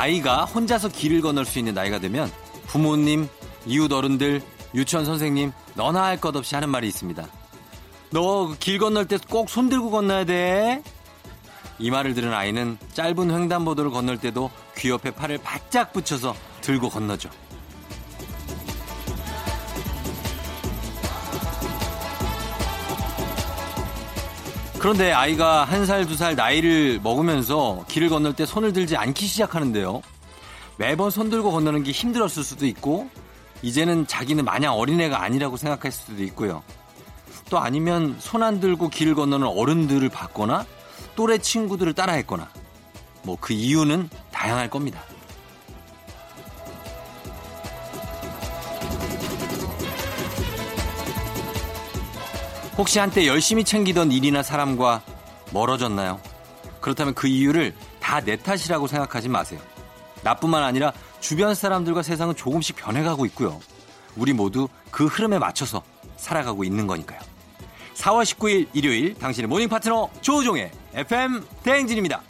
아이가 혼자서 길을 건널 수 있는 나이가 되면 부모님, 이웃 어른들, 유치원 선생님 너나 할 것 없이 하는 말이 있습니다. 너 길 건널 때 꼭 손 들고 건너야 돼. 이 말을 들은 아이는 짧은 횡단보도를 건널 때도 귀 옆에 팔을 바짝 붙여서 들고 건너죠. 그런데 아이가 한 살, 두 살 나이를 먹으면서 길을 건널 때 손을 들지 않기 시작하는데요. 매번 손 들고 건너는 게 힘들었을 수도 있고, 이제는 자기는 마냥 어린애가 아니라고 생각할 수도 있고요. 또 아니면 손 안 들고 길을 건너는 어른들을 봤거나, 또래 친구들을 따라했거나, 뭐 그 이유는 다양할 겁니다. 혹시 한때 열심히 챙기던 일이나 사람과 멀어졌나요? 그렇다면 그 이유를 다 내 탓이라고 생각하지 마세요. 나뿐만 아니라 주변 사람들과 세상은 조금씩 변해가고 있고요. 우리 모두 그 흐름에 맞춰서 살아가고 있는 거니까요. 4월 19일 일요일 당신의 모닝 파트너 조우종의 FM 대행진입니다.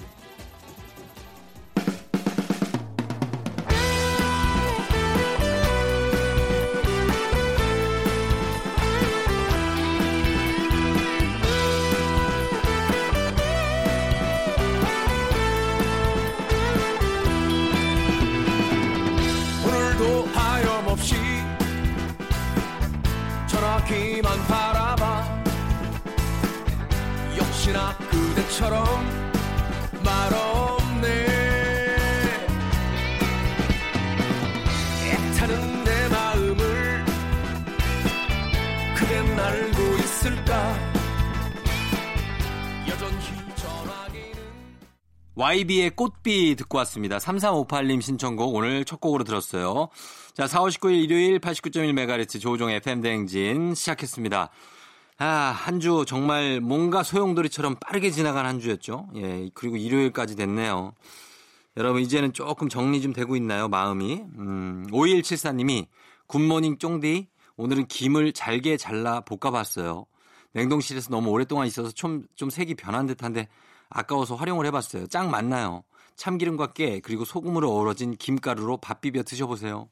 1 2의 꽃비 듣고 왔습니다. 3358님 신청곡 오늘 첫 곡으로 들었어요. 자, 4월 19일 일요일 89.1MHz 조우종 FM대행진 시작했습니다. 아, 한 주 정말 뭔가 소용돌이처럼 빠르게 지나간 한 주였죠. 예, 그리고 일요일까지 됐네요. 여러분, 이제는 조금 정리 좀 되고 있나요, 마음이? 음, 5174님이 굿모닝 쫑디, 오늘은 김을 잘게 잘라 볶아봤어요. 냉동실에서 너무 오랫동안 있어서 좀, 좀 색이 변한 듯 한데 아까워서 활용을 해봤어요. 짱 맞나요? 참기름과 깨 그리고 소금으로 어우러진 김가루로 밥 비벼 드셔보세요.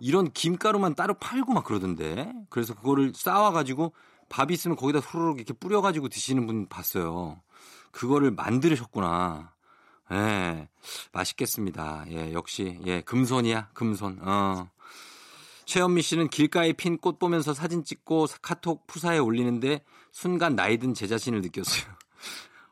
이런 김가루만 따로 팔고 막 그러던데. 그래서 그거를 쌓아가지고 밥 있으면 거기다 후루룩 이렇게 뿌려가지고 드시는 분 봤어요. 그거를 만드셨구나. 예, 맛있겠습니다. 예, 역시, 예, 금손이야, 금손. 어. 최현미 씨는 길가에 핀 꽃 보면서 사진 찍고 카톡 푸사에 올리는데 순간 나이 든 제 자신을 느꼈어요.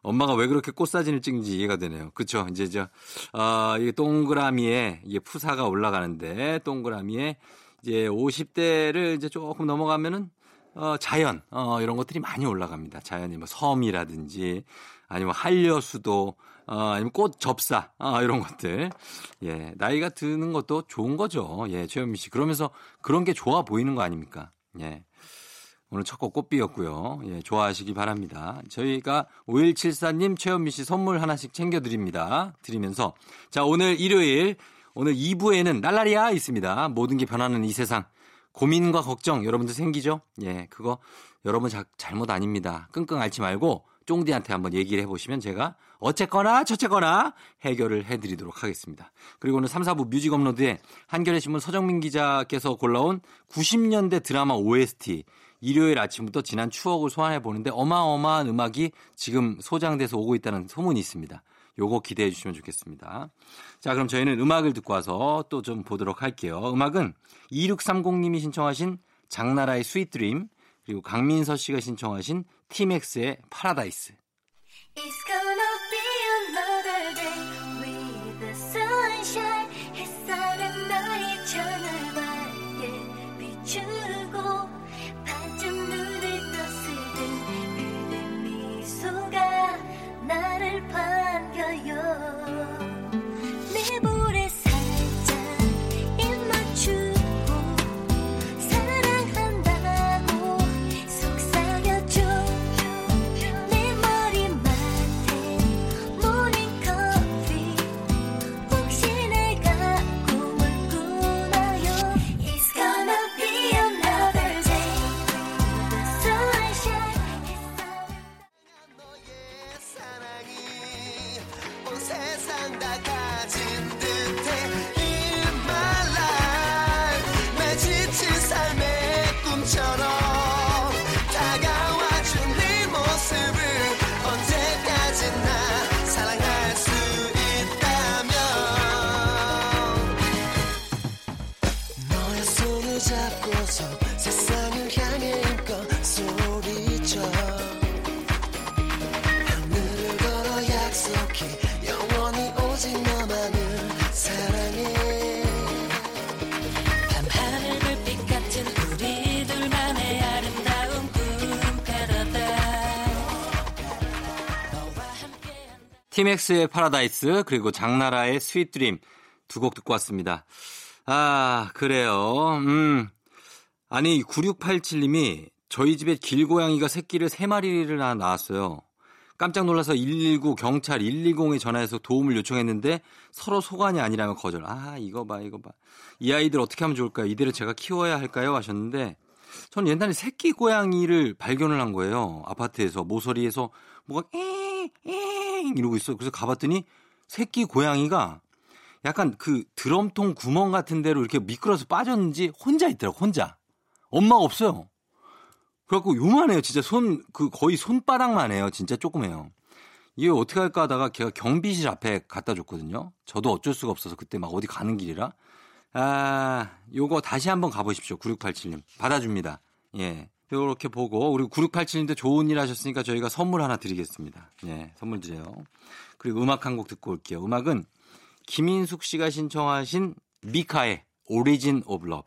엄마가 왜 그렇게 꽃 사진을 찍는지 이해가 되네요. 그렇죠. 이제 저 아, 이게 동그라미에 이게 푸사가 올라가는데 동그라미에 이제 50대를 이제 조금 넘어가면은 어, 자연 어, 이런 것들이 많이 올라갑니다. 자연이 뭐 섬이라든지 아니면 한려수도 어, 아니면 꽃 접사 어, 이런 것들 예 나이가 드는 것도 좋은 거죠. 예 최현미 씨 그러면서 그런 게 좋아 보이는 거 아닙니까? 예 오늘 첫 곡 꽃비였고요. 예, 좋아하시기 바랍니다. 저희가 5174님, 최현미 씨 선물 하나씩 챙겨드립니다. 드리면서 자 오늘 일요일 오늘 2부에는 날라리야 있습니다. 모든 게 변하는 이 세상 고민과 걱정 여러분들 생기죠? 예, 그거 여러분 자, 잘못 아닙니다. 끙끙 앓지 말고 쫑디한테 한번 얘기를 해보시면 제가 어쨌거나 저쨌거나 해결을 해드리도록 하겠습니다. 그리고 오늘 3, 4부 뮤직 업로드에 한겨레 신문 서정민 기자께서 골라온 90년대 드라마 OST 일요일 아침부터 지난 추억을 소환해 보는데 어마어마한 음악이 지금 소장돼서 오고 있다는 소문이 있습니다. 요거 기대해 주시면 좋겠습니다. 자, 그럼 저희는 음악을 듣고 와서 또 좀 보도록 할게요. 음악은 2630님이 신청하신 장나라의 Sweet Dream 그리고 강민서 씨가 신청하신 티맥스의 파라다이스. 티맥스의 파라다이스 그리고 장나라의 Sweet Dream 두 곡 듣고 왔습니다. 아, 그래요. 음. 아니 9687님이 저희 집에 길고양이가 새끼를 세 마리를 낳았어요. 깜짝 놀라서 119 경찰 120에 전화해서 도움을 요청했는데 서로 소관이 아니라면 거절. 아, 이거 봐, 이거 봐. 이 아이들 어떻게 하면 좋을까요? 이대로 제가 키워야 할까요? 하셨는데 전 옛날에 새끼 고양이를 발견을 한 거예요. 아파트에서 모서리에서 뭐가 에엥 이러고 있어요. 그래서 가봤더니 새끼 고양이가 약간 그 드럼통 구멍 같은 데로 이렇게 미끄러서 빠졌는지 혼자 있더라고, 혼자. 엄마가 없어요. 그래갖고 요만해요. 진짜 손, 그 거의 손바닥만 해요. 진짜 조그매요. 이게 어떻게 할까 하다가 걔가 경비실 앞에 갖다 줬거든요. 저도 어쩔 수가 없어서 그때 막 어디 가는 길이라. 아, 요거 다시 한번 가보십시오. 9687님. 받아줍니다. 예. 이렇게 보고, 우리 9687님도 좋은 일 하셨으니까 저희가 선물 하나 드리겠습니다. 예, 선물 드려요. 그리고 음악 한 곡 듣고 올게요. 음악은 김인숙 씨가 신청하신 미카의 Origin of Love.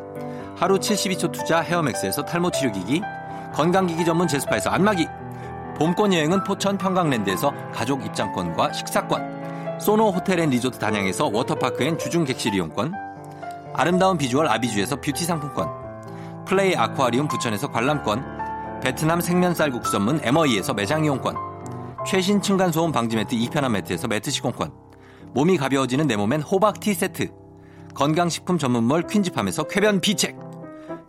하루 72초 투자 헤어맥스에서 탈모 치료기기, 건강기기 전문 제스파에서 안마기, 봄권 여행은 포천 평강랜드에서 가족 입장권과 식사권, 소노 호텔 앤 리조트 단양에서 워터파크 and 주중 객실 이용권, 아름다운 비주얼 아비주에서 뷰티 상품권, 플레이 아쿠아리움 부천에서 관람권, 베트남 생면 쌀국수 전문 에머이에서 매장 이용권, 최신 층간소음 방지 매트 이편한 매트에서 매트 시공권, 몸이 가벼워지는 내 몸엔 호박 티 세트, 건강식품 전문몰 퀸즈팜에서 쾌변 비책,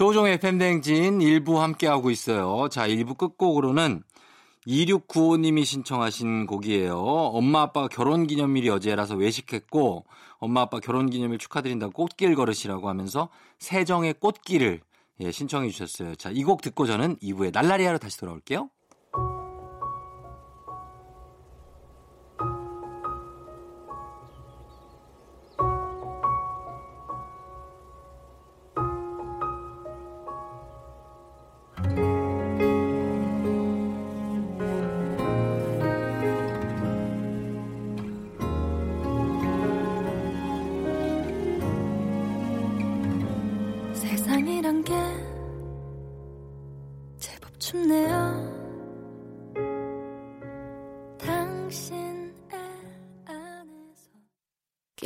조종의 팬댕진 일부 함께하고 있어요. 자, 일부 끝곡으로는 2695님이 신청하신 곡이에요. 엄마 아빠가 결혼 기념일이 어제라서 외식했고 엄마 아빠 결혼 기념일 축하드린다고 꽃길 걸으시라고 하면서 세정의 꽃길을 예, 신청해 주셨어요. 자, 이 곡 듣고 저는 2부에 날라리아로 다시 돌아올게요.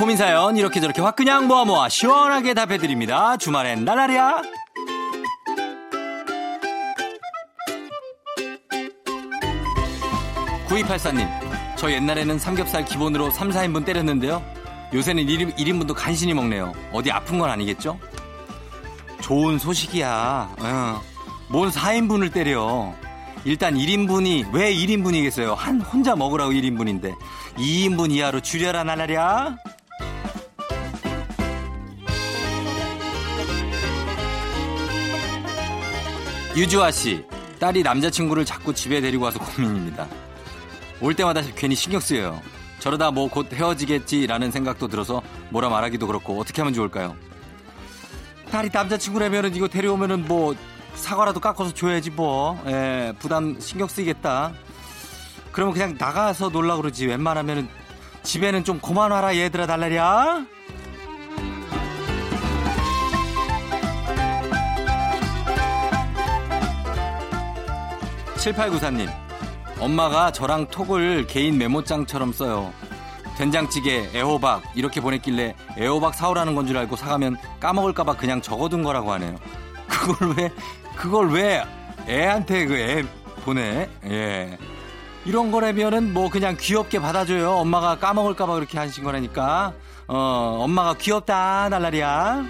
고민 사연 이렇게 저렇게 확 그냥 모아 모아 시원하게 답해드립니다. 주말엔 날라리야. 9284님, 저 옛날에는 삼겹살 기본으로 3, 4인분 때렸는데요. 요새는 1인, 1인분도 간신히 먹네요. 어디 아픈 건 아니겠죠? 좋은 소식이야. 어. 뭔 4인분을 때려. 일단 1인분이 왜 1인분이겠어요? 한 혼자 먹으라고 1인분인데 2인분 이하로 줄여라 나라랴. 유주아 씨, 딸이 남자친구를 자꾸 집에 데리고 와서 고민입니다. 올 때마다 괜히 신경 쓰여요. 저러다 뭐 곧 헤어지겠지라는 생각도 들어서 뭐라 말하기도 그렇고 어떻게 하면 좋을까요? 딸이 남자친구라면은 이거 데려오면은 뭐 사과라도 깎아서 줘야지 뭐. 예, 부담 신경 쓰이겠다. 그러면 그냥 나가서 놀라 그러지. 웬만하면은 집에는 좀 그만 와라 얘들아 달라랴. 7894님, 엄마가 저랑 톡을 개인 메모장처럼 써요. 된장찌개, 애호박 이렇게 보냈길래 애호박 사오라는 건 줄 알고 사가면 까먹을까봐 그냥 적어둔 거라고 하네요. 그걸 왜 그걸 왜 애한테 그 애 보내? 예. 이런 거라면은 뭐 그냥 귀엽게 받아줘요. 엄마가 까먹을까봐 그렇게 하신 거라니까. 어, 엄마가 귀엽다, 날라리야.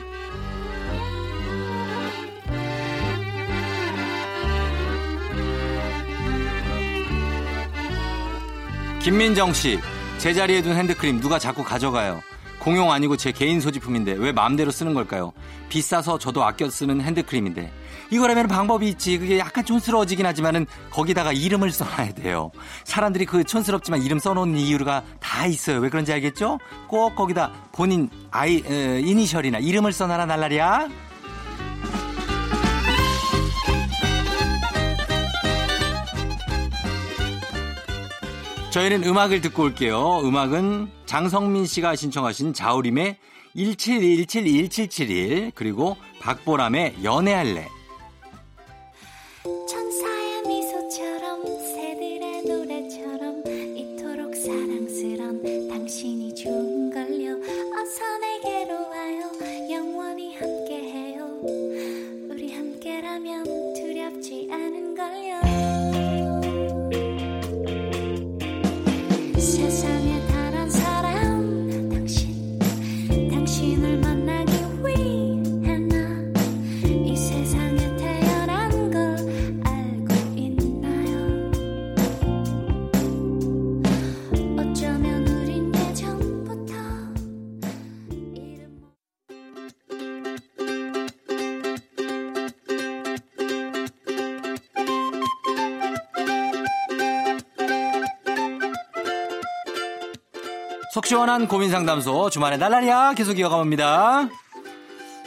김민정 씨, 제자리에 둔 핸드크림 누가 자꾸 가져가요. 공용 아니고 제 개인 소지품인데 왜 마음대로 쓰는 걸까요? 비싸서 저도 아껴 쓰는 핸드크림인데 이거라면 방법이 있지. 그게 약간 촌스러워지긴 하지만은 거기다가 이름을 써놔야 돼요. 사람들이 그 촌스럽지만 이름 써놓은 이유가 다 있어요. 왜 그런지 알겠죠? 꼭 거기다 본인 아이 에, 이니셜이나 이름을 써놔라 날라리야. 저희는 음악을 듣고 올게요. 음악은 장성민 씨가 신청하신 자우림의 17171771 그리고 박보람의 연애할래. 속 시원한 고민 상담소 주말에 날라리야 계속 이어가 봅니다.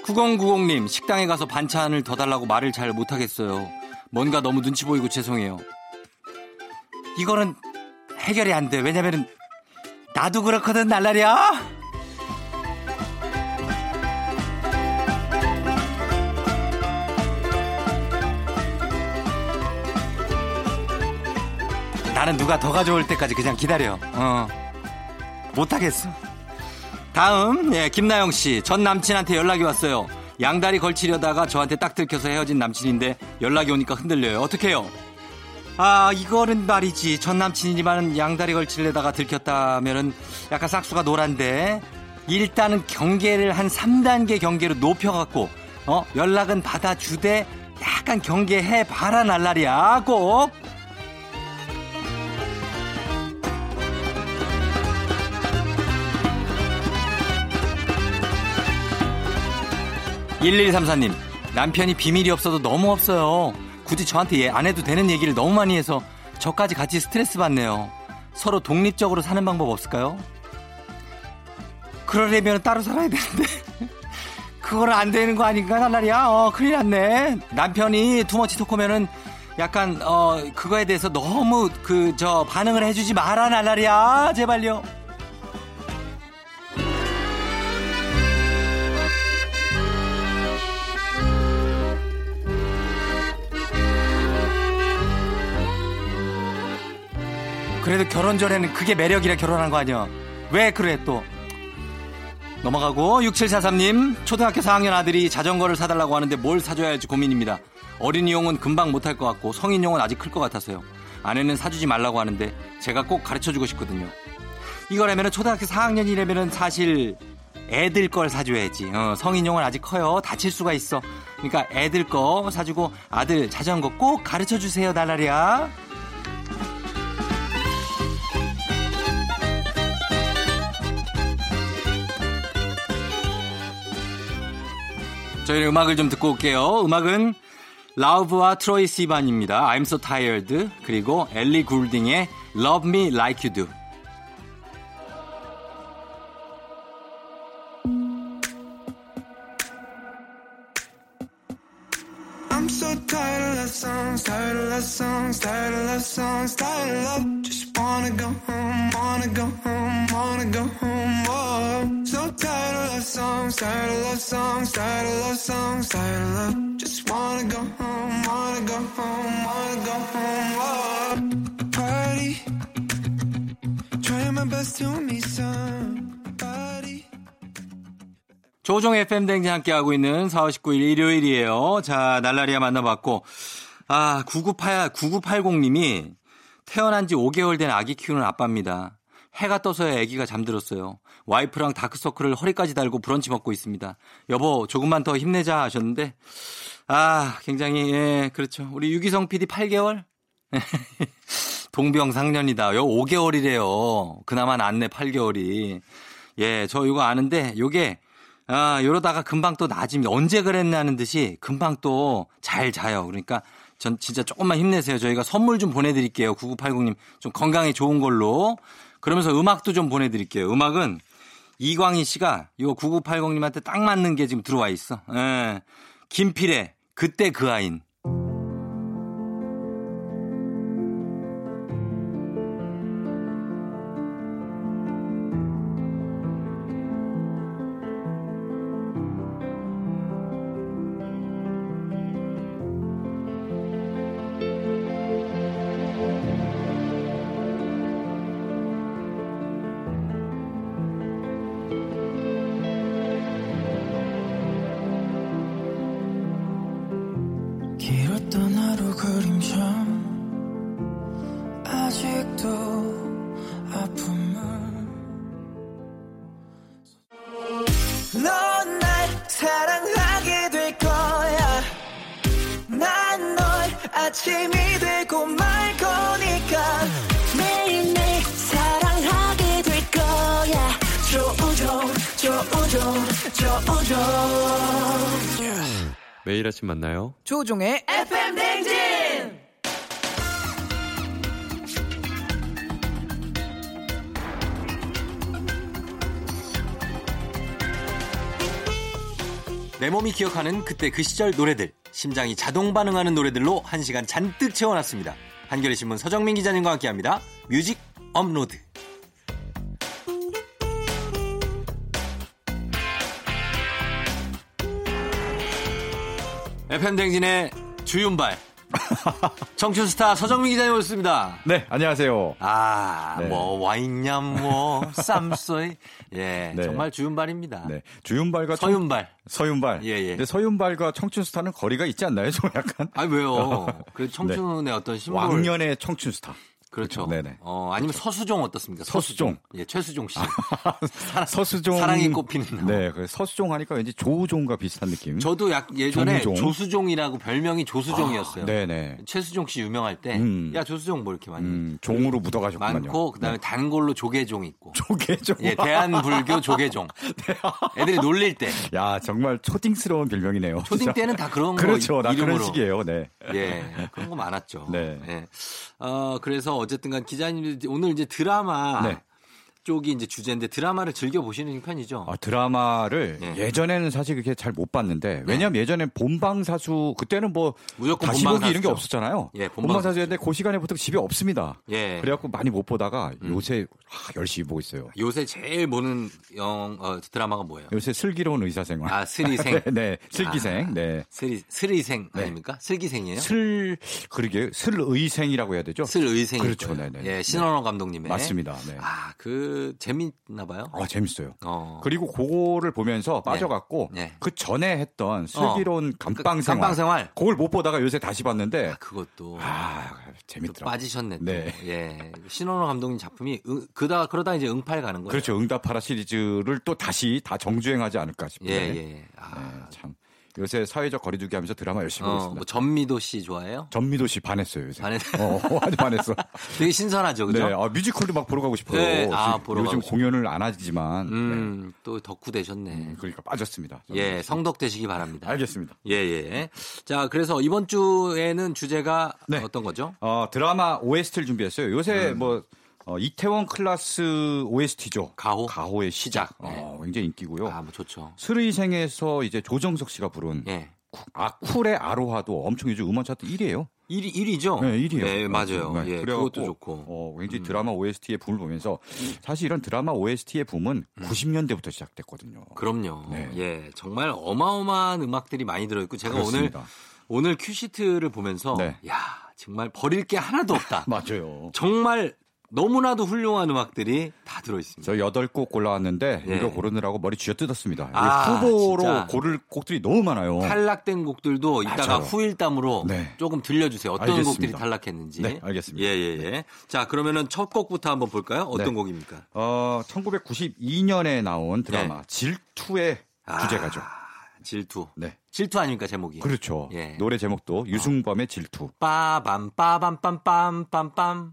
9090님 식당에 가서 반찬을 더 달라고 말을 잘 못하겠어요. 뭔가 너무 눈치 보이고 죄송해요. 이거는 해결이 안 돼. 왜냐면은 나도 그렇거든 날라리야. 나는 누가 더 가져올 때까지 그냥 기다려. 어. 못하겠어. 다음, 예, 김나영 씨. 전 남친한테 연락이 왔어요. 양다리 걸치려다가 저한테 딱 들켜서 헤어진 남친인데 연락이 오니까 흔들려요. 어떡해요? 아, 이거는 말이지. 전 남친이지만 양다리 걸치려다가 들켰다면은 약간 싹수가 노란데 일단은 경계를 한 3단계 경계로 높여갖고 어 연락은 받아주되 약간 경계해 봐라 날라리야 꼭. 1134님, 남편이 비밀이 없어도 너무 없어요. 굳이 저한테 얘안 해도 되는 얘기를 너무 많이 해서 저까지 같이 스트레스 받네요. 서로 독립적으로 사는 방법 없을까요? 그러려면 따로 살아야 되는데. 그걸 안 되는 거 아닌가, 날라리야? 어, 큰일 났네. 남편이 투머치 토코면은 약간, 어, 그거에 대해서 너무 그, 저, 반응을 해주지 마라, 날라리야. 제발요. 그래도 결혼 전에는 그게 매력이라 결혼한 거 아니야. 왜 그래 또. 넘어가고 6743님 초등학교 4학년 아들이 자전거를 사달라고 하는데 뭘 사줘야 할지 고민입니다. 어린이용은 금방 못할 것 같고 성인용은 아직 클 것 같아서요. 아내는 사주지 말라고 하는데 제가 꼭 가르쳐주고 싶거든요. 이거라면 초등학교 4학년이라면 사실 애들 걸 사줘야지. 어, 성인용은 아직 커요. 다칠 수가 있어. 그러니까 애들 거 사주고 아들 자전거 꼭 가르쳐주세요 달라리야. 저희는 음악을 좀 듣고 올게요. 음악은 라우브와 트로이 시반입니다. I'm so tired. 그리고 엘리 굴딩의 Love me like you do. Tired of love songs, tired of love songs, tired of love songs, tired of love. Just wanna go home, wanna go home, wanna go home. Oh, so tired of love songs, tired of love songs, tired of love songs, tired of love. Just wanna go home, wanna go home, wanna go home. Oh, party, trying my best to meet somebody. 조종 FM 댕지 함께하고 있는 4월 19일 일요일이에요. 자, 날라리아 만나봤고, 아, 9988, 9980님이 태어난 지 5개월 된 아기 키우는 아빠입니다. 해가 떠서야 아기가 잠들었어요. 와이프랑 다크서클을 허리까지 달고 브런치 먹고 있습니다. 여보, 조금만 더 힘내자 하셨는데, 아, 굉장히, 예, 그렇죠. 우리 유기성 PD 8개월? 동병상련이다. 요 5개월이래요. 그나마 낫네, 8개월이. 예, 저 이거 아는데, 요게, 아, 이러다가 금방 또 나집니다. 언제 그랬냐는 듯이 금방 또 잘 자요. 그러니까 전 진짜 조금만 힘내세요. 저희가 선물 좀 보내드릴게요. 9980님. 좀 건강에 좋은 걸로. 그러면서 음악도 좀 보내드릴게요. 음악은 이광희 씨가 이거 9980님한테 딱 맞는 게 지금 들어와 있어. 예. 김필의 그때 그 아인. 조우종 매일 아침 만나요. 조우종의 FM 대행진. 내 몸이 기억하는 그때 그 시절 노래들. 심장이 자동 반응하는 노래들로 한 시간 잔뜩 채워놨습니다. 한겨레 신문 서정민 기자님과 함께합니다. 뮤직 업로드. FM 대행진의 주윤발. 청춘 스타 서정민 기자님 오셨습니다. 네, 안녕하세요. 아, 네. 뭐, 와인냠, 뭐, 쌈소이. 예, 네. 정말 주윤발입니다. 네, 주윤발과 청- 서윤발. 서윤발. 예, 예. 근데 서윤발과 청춘스타는 거리가 있지 않나요? 좀 약간 아니, 왜요? 그 청춘의 어떤 심볼. 왕년의 청춘스타. 그렇죠. 네네. 어, 아니면 서수종 어떻습니까? 서수종. 예, 최수종 씨. 서수종 사랑이 꽃피는 날. 네, 그 서수종 하니까 왠지 조우종과 비슷한 느낌. 저도 약 예전에 조무종. 조수종이라고 별명이 조수종이었어요. 아, 네네. 최수종 씨 유명할 때, 음. 야 조수종 뭐 이렇게 많이 음, 종으로 묻어가셨군요. 많고 그다음에 단골로 조계종 있고. 조계종. 예, 대한불교 조계종. 애들이 놀릴 때. 야 정말 초딩스러운 별명이네요. 초딩 진짜. 때는 다 그런 그렇죠. 거나 이름으로. 그런 식이에요. 네. 예, 그런 거 많았죠. 네. 예. 어, 그래서 어쨌든 간 기자님들 오늘 이제 드라마 네. 쪽이 이제 주제인데 드라마를 즐겨 보시는 편이죠. 아, 드라마를 네. 예전에는 사실 그렇게 잘 못 봤는데 왜냐면 예전에 본방사수 그때는 뭐 무조건 다시 보기 이런 게. 없었잖아요. 예, 본방사수. 본방사수 였는데 그 시간에 보통 집에 없습니다. 예. 음. 그래갖고 많이 못 보다가 요새 아, 열심히 보고 있어요. 요새 제일 보는 영 어, 드라마가 뭐예요? 요새 슬기로운 의사생활. 아, 슬의생. 네, 네, 슬의생. 아, 네. 슬의 슬의생 네. 아닙니까? 슬기생이에요? 슬 그러게 슬의생이라고 해야 되죠? 슬의생. 그렇죠, 네 네. 예, 신원호 감독님의. 맞습니다. 네. 아, 그 재밌나 봐요. 아, 재밌어요. 어. 그리고 그거를 보면서 빠져갖고 네. 그 전에 했던 슬기로운 감방 생활, 감방 생활. 그걸 못 보다가 요새 다시 봤는데 아, 그것도 아또 재밌더라고요. 빠지셨네. 또. 네. 예. 신원호 감독님 작품이 응, 그다 그러다 이제 응팔 가는 거예요. 그렇죠. 응답하라 시리즈를 또 다시 다 정주행하지 않을까 싶어요. 예, 예. 아, 네, 참 요새 사회적 거리두기 하면서 드라마 열심히 보고 어, 있습니다. 뭐 전미도 씨 좋아해요? 전미도 씨 반했어요 요새. 반했- 어, 아주 반했어. 되게 신선하죠, 그죠? 네, 아, 뮤지컬도 막 보러 가고 싶어요. 네, 아, 보러 요즘 가고 싶- 공연을 안 하지만 음, 또 덕후 되셨네. 네. 그러니까 빠졌습니다. 예, 성덕 되시기 바랍니다. 알겠습니다. 예, 예. 자, 그래서 이번 주에는 주제가 네. 어떤 거죠? 어, 드라마 OST를 준비했어요. 요새 음. 뭐 어, 이태원 클라스 OST죠. 가호? 가호의 시작. 시작. 네. 어, 굉장히 인기고요. 아, 뭐 좋죠. 슬의생에서 이제 조정석 씨가 부른 예. 쿠- 아 쿨의 아로하도 엄청 요즘 음원 차트 1위예요. 1위, 1위죠? 네, 1위요. 네, 맞아요. 예, 그것도 좋고. 음. 어, 왠지 드라마 OST의 붐을 보면서 사실 이런 드라마 OST의 붐은 90년대부터 시작됐거든요. 그럼요. 네. 예, 정말 어마어마한 음악들이 많이 들어있고 제가 그렇습니다. 오늘 오늘 큐시트를 보면서 네. 야 정말 버릴 게 하나도 없다. 맞아요. 정말 너무나도 훌륭한 음악들이 다 들어있습니다. 저 여덟 곡 골라왔는데 예. 이거 고르느라고 머리 쥐어뜯었습니다. 아, 후보로 진짜. 고를 곡들이 너무 많아요. 탈락된 곡들도 이따가 맞아요. 후일담으로 네. 조금 들려주세요. 어떤 알겠습니다. 곡들이 탈락했는지. 네, 알겠습니다. 예, 예, 예. 자, 그러면은 첫 곡부터 한번 볼까요? 어떤 네. 곡입니까? 어, 1992년에 나온 드라마 질투의 네. 아, 주제가죠. 질투. 네. 질투 아닙니까, 제목이? 그렇죠. 예. 노래 제목도 유승범의 질투. 빠밤, 빠밤, 빰빰, 빰빰.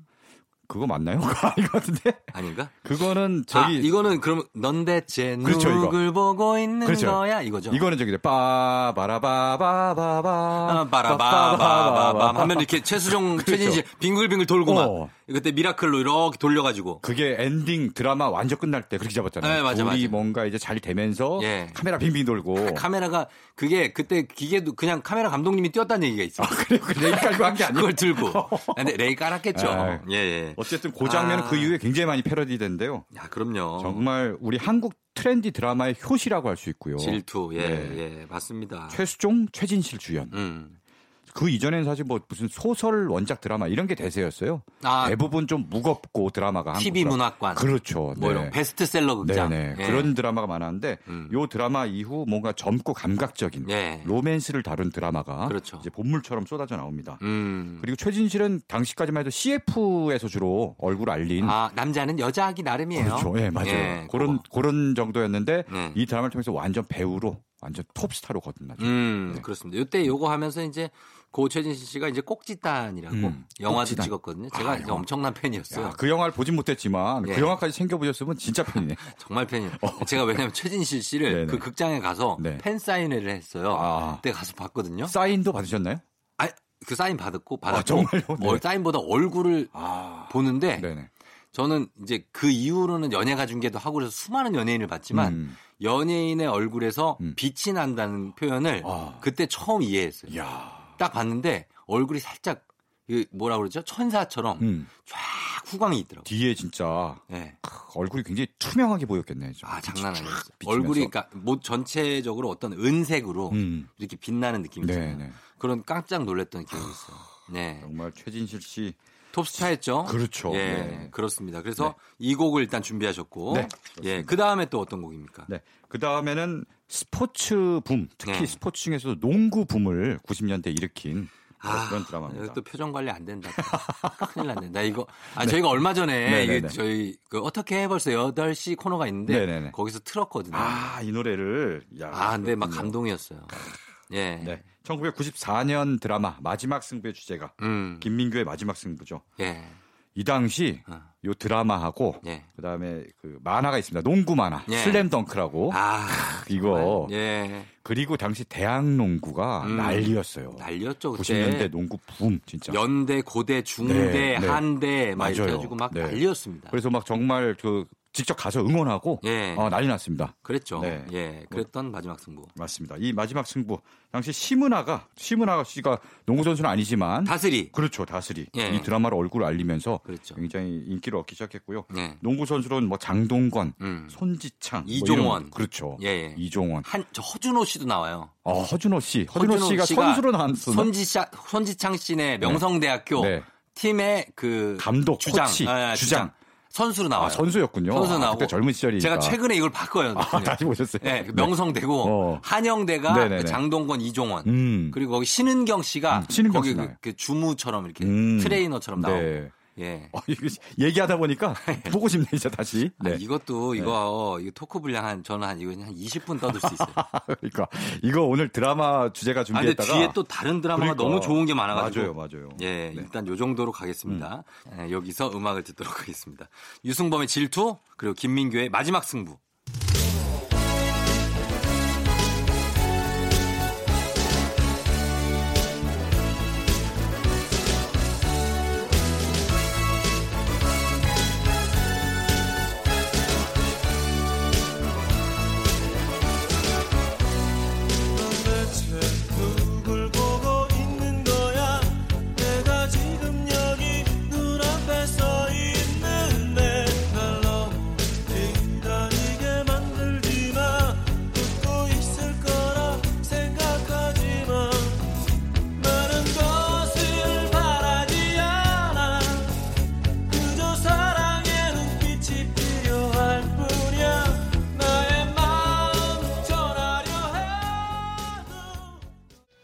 그거 맞나요? 아닌 것 같은데? 아닌가? 그거는 아, 저기 이거는 그럼 넌 대체 그렇죠, 이거. 누굴 보고 있는 그렇죠. 거야? 이거죠. 이거는 저기 빠바라바바바바 아, 빠라바바바밤 하면 이렇게 최수종, 그렇죠. 최진실 빙글빙글 돌고 막 어. 그때 미라클로 이렇게 돌려가지고 그게 엔딩 드라마 완전 끝날 때 그렇게 잡았잖아요. 네, 맞아, 맞아. 뭔가 이제 잘 되면서 예. 카메라 빙빙 돌고 카메라가 그게 그때 기계도 그냥 카메라 감독님이 뛰었다는 얘기가 있어. 요 그래요. 그 레일 깔고 한 게 아니고 그걸 들고. 아, 근데 레일 깔았겠죠. 아, 예, 예. 어쨌든 그 장면은 아. 그 이후에 굉장히 많이 패러디된데요. 야, 그럼요. 정말 우리 한국 트렌디 드라마의 효시라고 할 수 있고요. 질투. 예, 네. 예. 맞습니다. 최수종, 최진실 주연. 음. 그 이전에는 사실 뭐 무슨 소설 원작 드라마 이런 게 대세였어요. 아. 대부분 좀 무겁고 드라마가 TV 한국. 문학관. 그렇죠. 뭐 이런 베스트셀러 극장. 네네 예. 그런 드라마가 많았는데 음. 요 드라마 이후 뭔가 젊고 감각적인 예. 로맨스를 다룬 드라마가 그렇죠. 이제 봇물처럼 쏟아져 나옵니다. 음. 그리고 최진실은 당시까지만 해도 CF에서 주로 얼굴 알린 아, 남자는 여자하기 나름이에요. 그렇죠. 예, 맞아요. 예, 그런 그거. 그런 정도였는데 네. 이 드라마를 통해서 완전 배우로 완전 톱스타로 거듭나죠. 음, 네. 그렇습니다. 이때 요거 하면서 이제 고 최진실 씨가 이제 꼭지단이라고 음, 영화도 꼭지단. 찍었거든요. 제가 아, 이제 영화. 엄청난 팬이었어요. 야, 그 영화를 보진 못했지만 예. 그 영화까지 챙겨보셨으면 진짜 팬이네. 정말 팬이에요. 제가 왜냐면 최진실 씨를 네네. 그 극장에 가서 네. 팬 사인회를 했어요. 아. 그때 가서 봤거든요. 사인도 받으셨나요? 아, 그 사인 받았고 받았고 정말요? 네. 어, 사인보다 얼굴을 아, 보는데 네네. 저는 이제 그 이후로는 연예가 중계도 하고 그래서 수많은 연예인을 봤지만 음. 연예인의 얼굴에서 음. 빛이 난다는 표현을 아. 그때 처음 이해했어요. 야, 딱 봤는데 얼굴이 살짝 그 뭐라 그러죠? 천사처럼 음. 쫙 후광이 있더라고요. 뒤에 진짜 네. 크, 얼굴이 굉장히 투명하게 보였겠네. 좀. 아, 장난. 비치면서. 얼굴이 그러니까 뭐 전체적으로 어떤 은색으로 음. 이렇게 빛나는 느낌이 있어요. 네네. 그런 깜짝 놀랐던 기억이 있어요. 네. 정말 최진실 씨 톱스타였죠? 그렇죠. 예, 네. 그렇습니다. 그래서 네. 이 곡을 일단 준비하셨고, 네, 예, 그 다음에 또 어떤 곡입니까? 네. 그 다음에는 스포츠 붐, 특히 네. 스포츠 중에서도 농구 붐을 90년대 일으킨 아, 그런 드라마입니다. 또 표정 관리 안 된다. 큰일 났네. 나 이거, 아, 저희가 얼마 전에, 네, 네, 이게 네. 저희, 그 어떻게 해벌써 8시 코너가 있는데, 네, 네, 네. 거기서 틀었거든요. 아, 아, 이 노래를 야. 근데 막 그렇군요. 감동이었어요. 예. 네. 1994년 드라마 마지막 승부의 주제가 음, 김민규의 마지막 승부죠. 예. 이 당시 어. 요 드라마하고 예. 그다음에 그 만화가 있습니다. 농구 만화 예. 슬램덩크라고 아, 이거 예. 그리고 당시 대학 농구가 음. 난리였어요. 날렸죠, 그때. 90년대 농구 붐 진짜. 연대, 고대, 중대, 네, 네. 한대, 막 이렇게 맞아요. 해가지고 막 네. 난리였습니다. 그래서 막 정말 그 직접 가서 응원하고 예. 어, 난리 났습니다. 그랬죠. 네. 예. 그랬던 마지막 승부. 맞습니다. 이 마지막 승부 당시 시문화가 시문화 씨가 농구 선수는 아니지만 다스리. 그렇죠 다스리 예. 이 드라마로 얼굴을 알리면서 그렇죠. 굉장히 인기를 얻기 시작했고요. 예. 농구 선수로는 뭐 장동건, 음. 손지창, 뭐 이종원. 이런- 그렇죠. 예, 예. 이종원, 한, 저 허준호 씨도 나와요. 어, 허준호 씨, 허준호, 씨가, 씨가 선수로 나왔어. 손지창, 손지창 씨네 명성대학교 네. 팀의 그 감독, 주장, 코치, 예, 주장. 선수로 나와요. 아, 선수였군요. 선수 아, 나오고 그때 젊은 시절이니까. 제가 최근에 이걸 봤거든요. 아, 다시 보셨어요? 네, 그 네. 명성대고 어. 한영대가 네네네. 그 장동건, 이종원 음. 그리고 거기 신은경 씨가 음, 신은경 거기 씨 그. 그 주무처럼 이렇게 음. 트레이너처럼 나오고 네. 예. 어, 이거 얘기하다 보니까 보고 싶네, 이제 다시. 아, 네. 이것도 이거 이거 토크 분량 한 저는 한 이거 한 20분 떠들 수 있어요. 그러니까 이거 오늘 드라마 주제가 아, 준비했다가 뒤에 또 다른 드라마가 그러니까. 너무 좋은 게 많아가지고. 맞아요, 맞아요. 예, 네. 일단 요 정도로 가겠습니다. 예, 여기서 음악을 듣도록 하겠습니다. 유승범의 질투 그리고 김민규의 마지막 승부.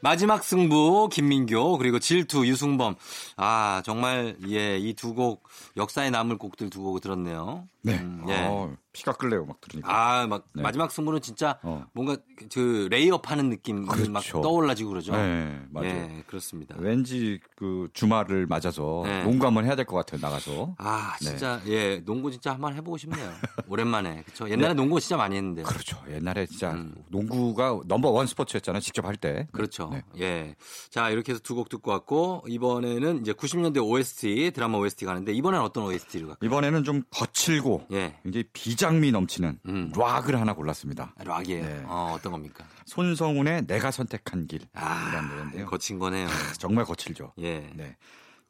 마지막 승부 김민교 그리고 질투 유승범. 아 정말 예 이 두 곡 역사에 남을 곡들 두 곡을 들었네요. 네. 음, 예. 어, 피가 끓네요, 막 들으니까. 아, 막 네. 마지막 승부는 진짜 어. 뭔가 그 레이업 하는 느낌이 막 그렇죠. 떠올라지고 그러죠. 네, 맞아요. 예, 그렇습니다. 왠지 그 주말을 맞아서 네. 농구 한번 해야 될 것 같아요, 나가서. 아, 네. 진짜 예, 농구 진짜 한번 해보고 싶네요. 오랜만에 그렇죠. 옛날에 농구 진짜 많이 했는데. 그렇죠. 옛날에 진짜 음. 농구가 넘버 원 스포츠였잖아요, 직접 할 때. 그렇죠. 네. 예. 자, 이렇게 해서 두 곡 듣고 왔고, 이번에는 이제 90년대 OST, 드라마 OST 가는데, 이번엔 어떤 OST를 갈까요? 이번에는 좀 거칠고 예. 굉장히 비장미 넘치는 음. 락을 하나 골랐습니다. 락이에요. 네. 어, 어떤 겁니까? 손성훈의 내가 선택한 길. 아, 이라는 노래인데요. 거친 거네요. 정말 거칠죠. 예. 네.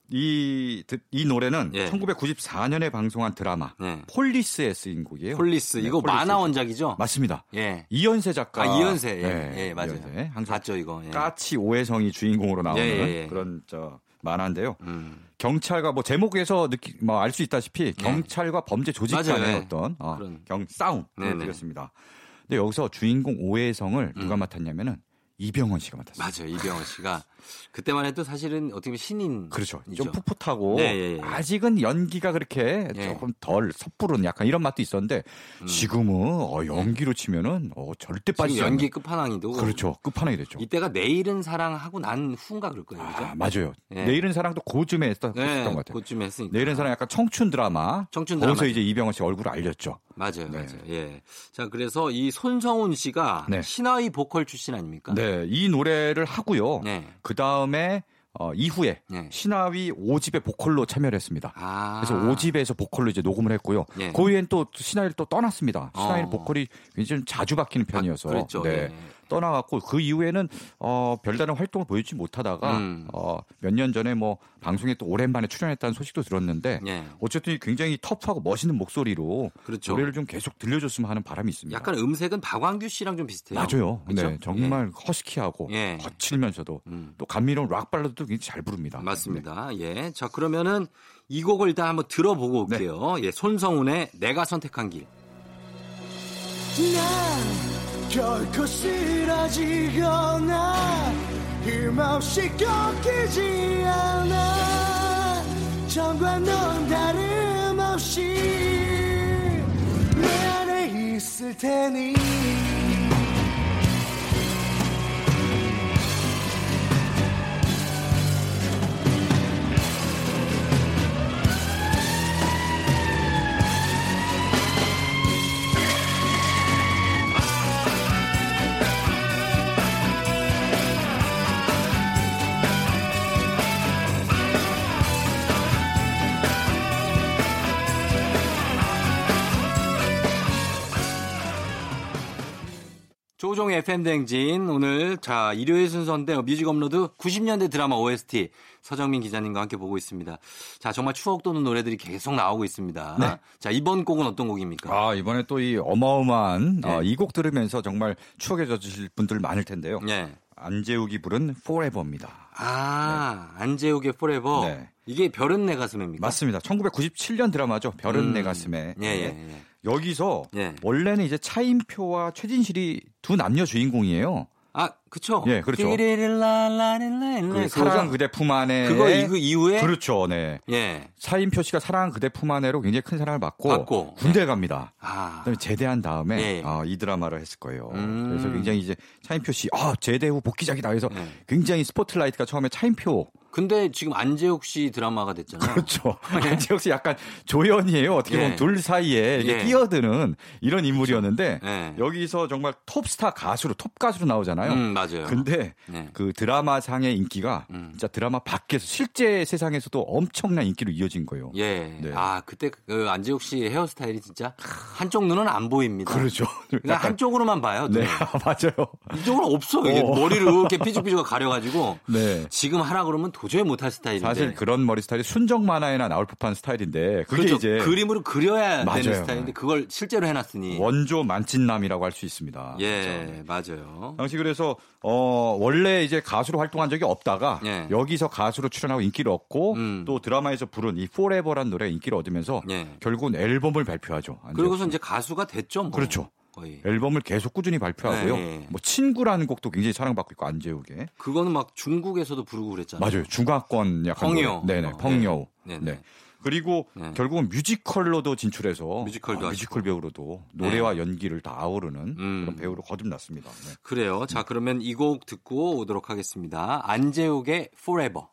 이, 드- 이 노래는 예. 1994년에 방송한 드라마 네. 폴리스에 쓰인 곡이에요. 폴리스. 네, 이거 폴리스. 만화 원작이죠? 맞습니다. 예. 이현세 작가. 아, 이현세. 예, 네, 예, 맞아요. 이현세. 항상 봤죠, 이거. 예. 까치 오혜성이 주인공으로 나오는 예, 예, 예. 그런 저 만화인데요. 음. 경찰과 뭐 제목에서 느끼 뭐알 수 있다시피 경찰과 범죄 조직 네. 간의 예. 어떤 어, 그런. 경 싸움을 네네. 드렸습니다. 근데 여기서 주인공 오해성을 누가 음. 맡았냐면은 이병헌 씨가 맡았어요. 맞아요. 이병헌 씨가. 그때만 해도 사실은 어떻게 보면 신인. 그렇죠. 좀 풋풋하고 네, 예, 예. 아직은 연기가 그렇게 예. 조금 덜 섣부른 약간 이런 맛도 있었는데 지금은 어, 연기로 치면은 어, 절대 음. 빠지지 않는 연기 끝판왕이도. 그렇죠. 끝판왕이 됐죠. 이때가 내일은 사랑하고 난 후인가 그럴 거예요. 그죠? 아, 맞아요. 예. 내일은 사랑도 고쯤에 했던, 네, 했었던 것 같아요. 그쯤 했으니까. 내일은 사랑 약간 청춘 드라마. 청춘 거기서 드라마죠. 이제 이병헌 씨 얼굴을 알렸죠. 맞아요, 네. 맞아요. 예. 자, 그래서 이 손성훈 씨가 네. 신화위 보컬 출신 아닙니까? 네, 이 노래를 하고요. 네. 그 다음에 어, 이후에 네. 신화위 5집의 보컬로 참여를 했습니다. 아. 그래서 5집에서 보컬로 이제 녹음을 했고요. 예. 그 이후엔 또 신화위를 또 떠났습니다. 신화위 어. 보컬이 굉장히 좀 자주 바뀌는 편이어서. 아, 그랬죠. 네. 예. 떠나갔고 그 이후에는 어, 별다른 활동을 보여주지 못하다가 음. 어, 몇 년 전에 뭐 방송에 또 오랜만에 출연했다는 소식도 들었는데 예. 어쨌든 굉장히 터프하고 멋있는 목소리로 그렇죠. 노래를 좀 계속 들려줬으면 하는 바람이 있습니다. 약간 음색은 박광규 씨랑 좀 비슷해요. 맞아요. 그렇죠? 네, 정말 허스키하고 예. 거칠면서도 음. 또 감미로운 락 발라드도 굉장히 잘 부릅니다. 맞습니다. 예. 자, 그러면은 이 곡을 일단 한번 들어보고 네. 올게요. 예. 손성훈의 내가 선택한 길. 난 결코 쓰러지거나 힘없이 꺾이지 않아. 전과 넌 다름없이 내 안에 있을 테니 조우종의 FM대행진 오늘 자 일요일 순서인데 뮤직 업로드 90년대 드라마 OST 서정민 기자님과 함께 보고 있습니다. 자 정말 추억 돋는 노래들이 계속 나오고 있습니다. 네. 자 이번 곡은 어떤 곡입니까? 아, 이번에 또 이 어마어마한 네. 이곡 들으면서 정말 추억에 젖으실 분들 많을 텐데요. 네. 안재욱이 부른 Forever입니다. 아 안재욱의 Forever 네. 이게 별은 내 가슴입니까? 맞습니다. 1997년 드라마죠. 별은 음. 내 가슴에. 예, 예, 네. 예. 여기서 예. 원래는 이제 차인표와 최진실이 두 남녀 주인공이에요. 아 그쵸? 예, 그렇죠. 그 사랑 그대 품 안에 그거 이- 그 이후에 그렇죠. 네. 예. 차인표 씨가 사랑 그대 품 안에로 굉장히 큰 사랑을 받고, 받고. 군대 에 갑니다. 아 그다음에 제대한 다음에 예. 아, 이 드라마를 했을 거예요. 음. 그래서 굉장히 이제 차인표 씨, 아 제대 후 복귀작이다. 그래서 네. 굉장히 스포트라이트가 처음에 차인표 근데 지금 안재욱 씨 드라마가 됐잖아요. 그렇죠. 안재욱 씨 약간 조연이에요. 어떻게 보면 예. 둘 사이에 이렇게 예. 끼어드는 이런 인물이었는데 예. 여기서 정말 톱스타 가수로 톱 가수로 나오잖아요. 음 맞아요. 근데 네. 그 드라마 상의 인기가 음. 진짜 드라마 밖에서 실제 세상에서도 엄청난 인기로 이어진 거예요. 예. 네. 아 그때 그 안재욱 씨 헤어스타일이 진짜 한쪽 눈은 안 보입니다. 그렇죠. 그냥 한쪽으로만 봐요. 네. 맞아요. 이쪽으로 없어. 이게 어. 머리를 이렇게 삐죽삐죽 가려가지고 네. 지금 하라 그러면 도 저히 못할 스타일인데. 사실 그런 머리 스타일이 순정 만화에나 나올 법한 스타일인데 그게 그렇죠. 이제 그림으로 그려야 맞아요. 되는 스타일인데 그걸 실제로 해놨으니. 원조 만찢남이라고 할 수 있습니다. 예, 맞아요. 당시 그래서 어 원래 이제 가수로 활동한 적이 없다가 예. 여기서 가수로 출연하고 인기를 얻고 음. 또 드라마에서 부른 이 포레버란 노래 인기를 얻으면서 예. 결국은 앨범을 발표하죠. 씨. 이제 가수가 됐죠. 뭐. 그렇죠. 거의. 앨범을 계속 꾸준히 발표하고요. 네. 뭐 친구라는 곡도 굉장히 사랑받고 있고 안재욱의 그거는 막 중국에서도 부르고 그랬잖아요. 맞아요. 중화권 약간 朋友. 네네 어, 朋友. 네. 네. 네. 그리고 네. 결국은 뮤지컬로도 진출해서 뮤지컬도 아, 뮤지컬 배우로도 노래와 연기를 다 아우르는 음. 그런 배우로 거듭났습니다. 네. 그래요. 자, 그러면 이 곡 듣고 오도록 하겠습니다. 안재욱의 Forever.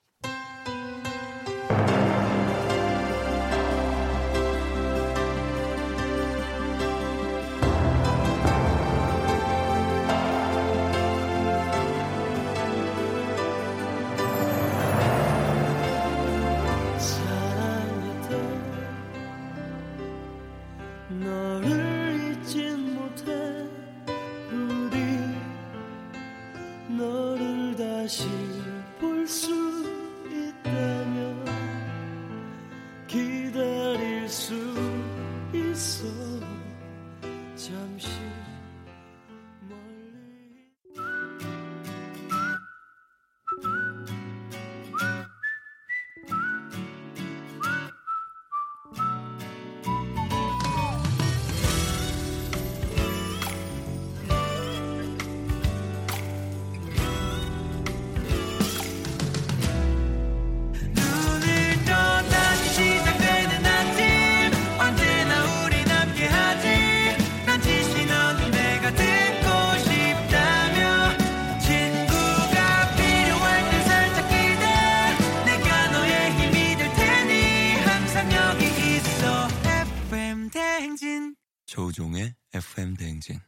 조우종의 FM 대행진.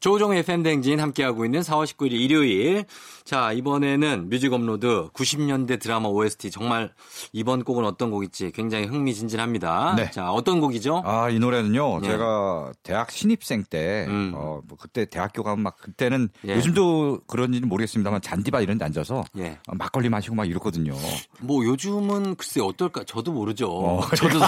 조우종의 FM 대행진 함께하고 있는 4월 19일 일요일. 자, 이번에는 뮤직 업로드 90년대 드라마 OST. 정말 이번 곡은 어떤 곡일지 굉장히 흥미진진합니다. 네. 자, 어떤 곡이죠? 아, 이 노래는요. 예. 제가 대학 신입생 때, 음. 어, 뭐 그때 대학교 가면 막 그때는 예. 요즘도 그런지는 모르겠습니다만 잔디밭 이런 데 앉아서 예. 어, 막걸리 마시고 막 이렇거든요. 뭐 요즘은 글쎄 어떨까? 저도 모르죠. 어. 저도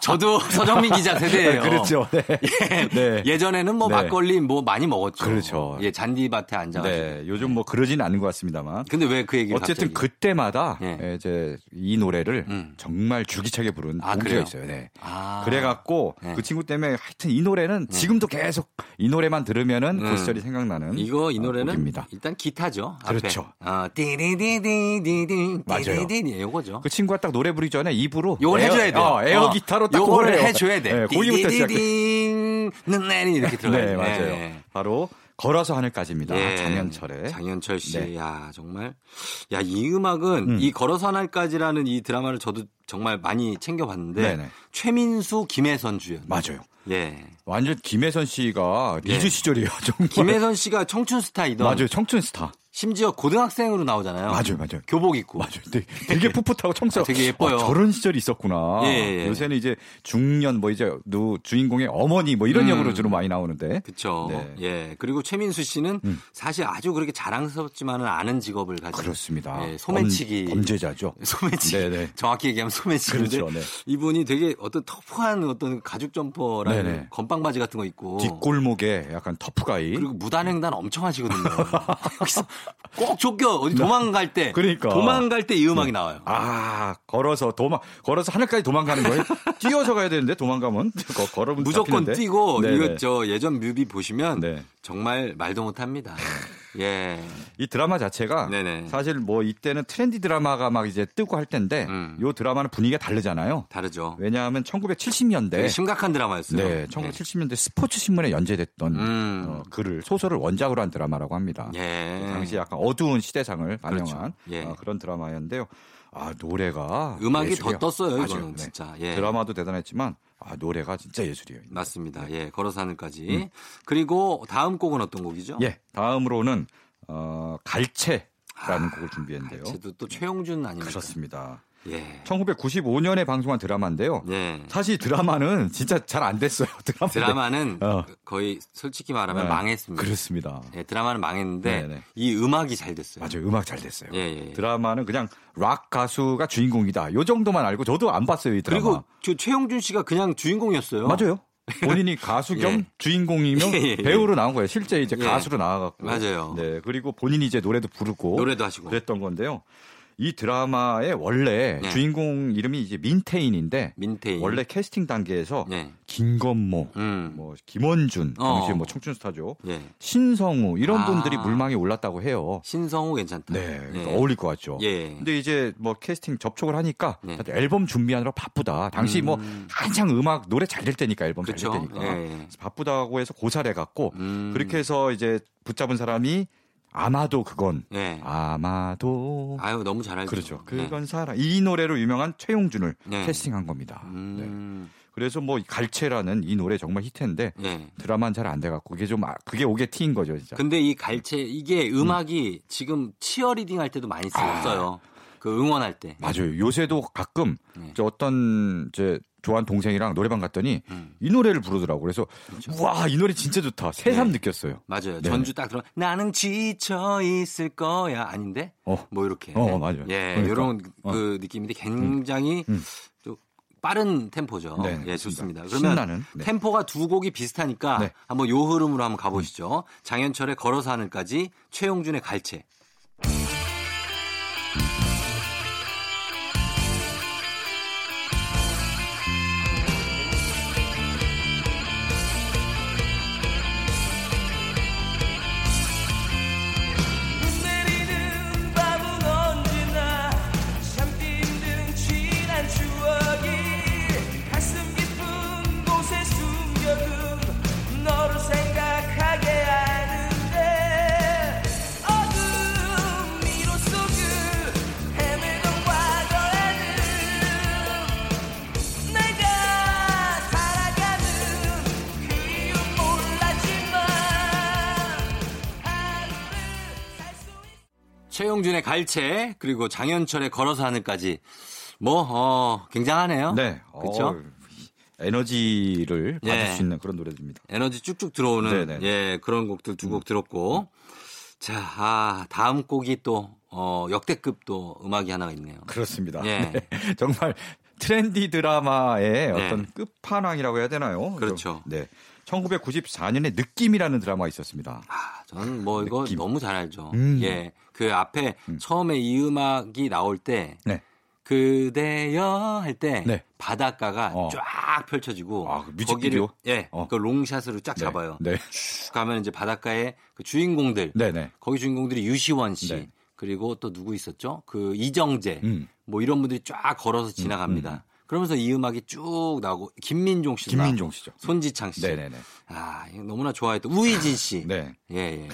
저도 서정민 기자 세대예요. 그렇죠. 네. 네. 예전에는 뭐 네. 막걸리 뭐 많이 먹었죠. 그렇죠. 예, 잔디밭에 앉아가지고. 네, 요즘 뭐 그러지는 않은 것 같습니다만. 근데 왜 그 얘기를 어쨌든 갑자기? 그때마다 예. 이제 이 노래를 음. 정말 줄기차게 부른 아, 친구가 그래요? 있어요. 네. 아. 그래갖고 네. 그 친구 때문에 하여튼 이 노래는 지금도 계속 이 노래만 들으면은 음. 그 시절이 생각나는 이거 이 어, 노래는 곡입니다. 일단 기타죠. 앞에. 그렇죠. 아, 띠리디디디디 맞아요. 띠리디디 요거죠. 그 친구가 딱 노래 부르기 전에 입으로 요걸 에어- 해줘야 돼요. 어, 에어 어, 기타로 딱 요거를. 해줘야 돼. 네, 거기부터 시작해. 띠디디딩 눈내리 이렇게 들어가요. 네, 맞아요. 바로 걸어서 하늘까지입니다. 예. 장현철의. 장현철 씨, 네. 야 정말, 야 이 음악은 음. 이 걸어서 하늘까지라는 이 드라마를 저도 정말 많이 챙겨봤는데 네네. 최민수, 김혜선 주연. 맞아요. 예. 완전 김혜선 씨가 리즈 예. 시절이에요. 정말. 김혜선 씨가 청춘 스타이던 맞아요. 청춘 스타. 심지어 고등학생으로 나오잖아요. 맞아요, 맞아요. 교복 입고. 맞아요. 되게, 되게 풋풋하고 청순. 아, 되게 예뻐요. 저런 시절이 있었구나. 예, 예. 요새는 이제 중년 뭐 이제 누 주인공의 어머니 뭐 이런 음. 역으로 주로 많이 나오는데. 그렇죠. 네. 예. 그리고 최민수 씨는 음. 사실 아주 그렇게 자랑스럽지만은 않은 직업을 가지고 그렇습니다. 예, 소매치기. 범, 죄자죠 소매치기. 네네. 정확히 얘기하면 소매치기인데 그렇죠. 네. 이분이 되게 어떤 터프한 어떤 가죽 점퍼랑 네네. 건빵 바지 같은 거 입고 뒷골목에 약간 터프가이. 그리고 무단횡단 엄청 하시거든요. 꼭 쫓겨 어디 도망갈 때 그러니까. 도망갈 때 이 음악이 나와요. 아, 걸어서 도망, 걸어서 하늘까지 도망가는 거예요? 뛰어서 가야 되는데, 도망가면. 거, 걸으면 무조건 잡히는데? 뛰고. 이거 저 예전 뮤비 보시면 네. 정말 말도 못합니다. 예. 이 드라마 자체가 네네. 사실 뭐 이때는 트렌디 드라마가 막 이제 뜨고 할 텐데 음. 요 드라마는 분위기가 다르잖아요. 다르죠. 왜냐하면 1970년대 되게 심각한 드라마였어요. 네, 1970년대 스포츠 신문에 연재됐던 음. 어, 글을 소설을 원작으로 한 드라마라고 합니다. 예. 당시 약간 어두운 시대상을 반영한 그렇죠. 예. 어, 그런 드라마였는데요. 아 노래가 음악이 예술이에요. 더 떴어요. 이거는 네. 진짜. 예. 드라마도 대단했지만 아 노래가 진짜 예술이에요. 맞습니다. 예. 걸어서 하늘까지. 그리고 다음 곡은 어떤 곡이죠? 예, 다음으로는 어, 갈채라는 곡을 준비했는데요. 제도 또 최용준 아닙니까? 그렇습니다. 예. 1995년에 방송한 드라마인데요. 예. 사실 드라마는 진짜 잘 안 됐어요. 드라마 드라마 는 어. 거의 솔직히 말하면 네. 망했습니다. 그렇습니다. 예, 드라마는 망했는데 네, 네. 이 음악이 잘 됐어요. 맞아요. 음악 잘 됐어요. 예, 예. 드라마는 그냥 락 가수가 주인공이다. 요 정도만 알고 저도 안 봤어요, 이 드라마. 그리고 저 최용준 씨가 그냥 주인공이었어요. 맞아요. 본인이 가수 겸 예. 주인공이면 예, 예, 예. 배우로 나온 거예요. 실제 이제 예. 가수로 나와갖고. 맞아요. 네. 그리고 본인이 이제 노래도 부르고. 노래도 하시고. 그랬던 건데요. 이 드라마의 원래 네. 주인공 이름이 이제 민태인인데 민태인. 원래 캐스팅 단계에서 네. 김건모, 음. 뭐 김원준, 어. 당시 뭐 청춘 스타죠. 예. 신성우 이런 아. 분들이 물망에 올랐다고 해요. 신성우 괜찮다. 네, 그러니까 예. 어울릴 것 같죠. 예. 근데 이제 뭐 캐스팅 접촉을 하니까 네. 앨범 준비하느라 바쁘다. 당시 뭐 음. 한창 음악 노래 잘 될 때니까 앨범 잘? 될 때니까 예. 그래서 바쁘다고 해서 고사를 갖고 음. 그렇게 해서 이제 붙잡은 사람이 아마도 그건 예. 아마도 아유 너무 잘 알죠. 그렇죠. 네. 그건 사람 이 노래로 유명한 최용준을 네. 캐스팅한 겁니다. 네. 음. 그래서 뭐 갈채라는 이 노래 정말 히트인데 예. 드라마는 잘 안 돼갖고 그게 좀 아- 그게 오게 티인 거죠 진짜. 근데 이 갈채 이게 음악이 지금 치어리딩 할 때도 많이 썼어요. 그 응원할 때. 맞아요. 요새도 가끔 네. 저 어떤 제 좋아하는 동생이랑 노래방 갔더니 음. 이 노래를 부르더라고. 그래서 와이 노래 진짜 좋다. 새삼 네. 느꼈어요. 맞아요. 네. 전주 딱 들어. 나는 지쳐 있을 거야 아닌데? 어. 뭐 이렇게. 어, 맞아요. 예, 그러니까. 이런 그 느낌인데 굉장히 음. 좀 빠른 템포죠. 네, 예, 좋습니다. 좋습니다. 그러면 신나는, 네. 템포가 두 곡이 비슷하니까 네. 한번 요 흐름으로 한번 가보시죠. 장현철의 걸어서 하늘까지, 최용준의 갈채. 최용준의 갈채, 그리고 장현철의 걸어서 하늘까지. 뭐, 어, 굉장하네요. 네. 그렇죠? 어, 에너지를 받을 예. 수 있는 그런 노래들입니다. 에너지 쭉쭉 들어오는 네네. 음. 예 그런 곡들 두곡 들었고 자 아, 다음 곡이 또 어, 역대급 또 음악이 하나가 있네요. 그렇습니다. 예. 네. 정말 트렌디 드라마의 네. 어떤 끝판왕이라고 해야 되나요? 그렇죠. 네. 1994년에 느낌이라는 드라마가 있었습니다. 아, 저는 뭐 이거 느낌. 너무 잘 알죠. 음. 예. 그 앞에 처음에 이 음악이 나올 때 네. 그대여 할때 네. 바닷가가 어. 쫙 펼쳐지고 아, 그? 거기를 예, 어. 그 롱샷으로 쫙 네. 잡아요. 네. 쭉 가면 이제 바닷가에 그 주인공들 네네. 거기 주인공들이 유시원 씨 네. 그리고 또 누구 있었죠? 그 이정재 음. 뭐 이런 분들이 쫙 걸어서 지나갑니다. 음, 음. 그러면서 이 음악이 쭉 나오고 김민종 씨도 김민종 씨죠. 손지창 씨. 네네네. 아, 너무나 좋아했던 우희진 씨. 네. 예, 예.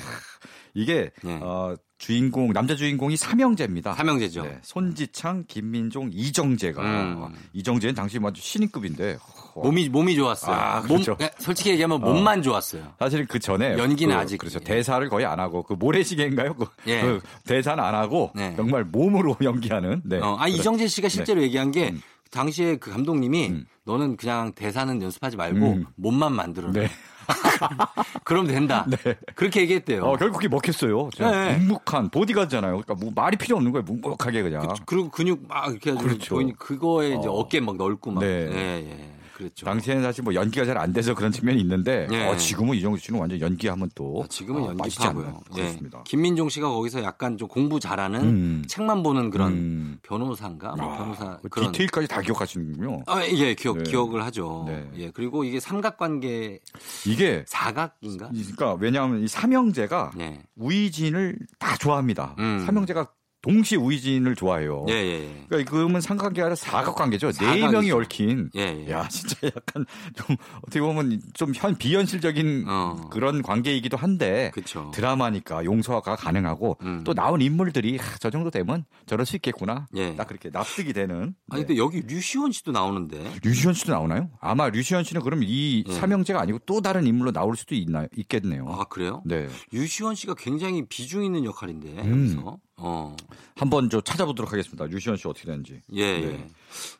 이게 네. 어, 주인공 남자 주인공이 삼형제입니다. 삼형제죠. 네, 손지창, 김민종, 이정재가 음. 이정재는 당시 완전 신인급인데 어, 몸이 몸이 좋았어요. 아, 몸, 그렇죠. 예, 솔직히 얘기하면 몸만 좋았어요. 사실 그 전에 연기는 그, 아직- 그렇죠 예. 대사를 거의 안 하고 그 모래시계인가요? 그, 예. 그 대사는 안 하고 네. 정말 몸으로 연기하는. 네. 어, 아 그래. 이정재 씨가 실제로 얘기한 게 음. 당시에 그 감독님이 음. 너는 그냥 대사는 연습하지 말고 음. 몸만 만들어. 네. 그럼 된다. 네. 그렇게 얘기했대요. 어, 결국 그게 먹혔어요. 네. 묵묵한 보디가드잖아요. 그러니까 뭐 말이 필요 없는 거예요. 묵묵하게 그냥. 그 리고 근육 막 이렇게 해가지고 그렇죠. 보이니 그거에 이제 어. 어깨 막 넓고 막. 네. 예, 예. 그랬죠. 당시에는 사실 뭐 연기가 잘 안 돼서 그런 측면이 있는데 네. 어, 지금은 이정재 씨는 완전 연기하면 또 아, 지금은 어? 연기파고요. 예. 그렇습니다. 김민종 씨가 거기서 약간 좀 공부 잘하는 음. 책만 보는 그런 음. 변호사인가? 뭐 아, 변호사 그 그런 디테일까지 다 기억하시는군요. 아, 예, 기억, 네. 기억을 하죠. 네. 예, 그리고 이게 삼각관계 이게 사각인가? 그러니까 왜냐하면 이 삼형제가 네. 우이진을 다 좋아합니다. 음. 삼형제가 동시에 우이진을 좋아해요. 예, 예, 예. 그러니까 그러면 삼각관계가 아니라 사각관계죠. 네. 명이 얽힌. 예, 예. 야 진짜 약간 좀 어떻게 보면 좀 현 비현실적인 어. 그런 관계이기도 한데 그쵸. 드라마니까 용서가 가능하고 음. 또 나온 인물들이 하, 저 정도 되면 저럴 수 있겠구나. 예. 딱 그렇게 납득이 되는. 아니, 네. 근데 여기 류시원 씨도 나오는데. 류시현 씨도 나오나요? 아마 류시현 씨는 그럼 이 예. 삼형제가 아니고 또 다른 인물로 나올 수도 있나 있겠네요. 아, 그래요? 네. 류시원 씨가 굉장히 비중 있는 역할인데, 음. 여기서. 어. 한번 저 찾아보도록 하겠습니다. 류시원 씨 어떻게 되는지. 예, 네. 예.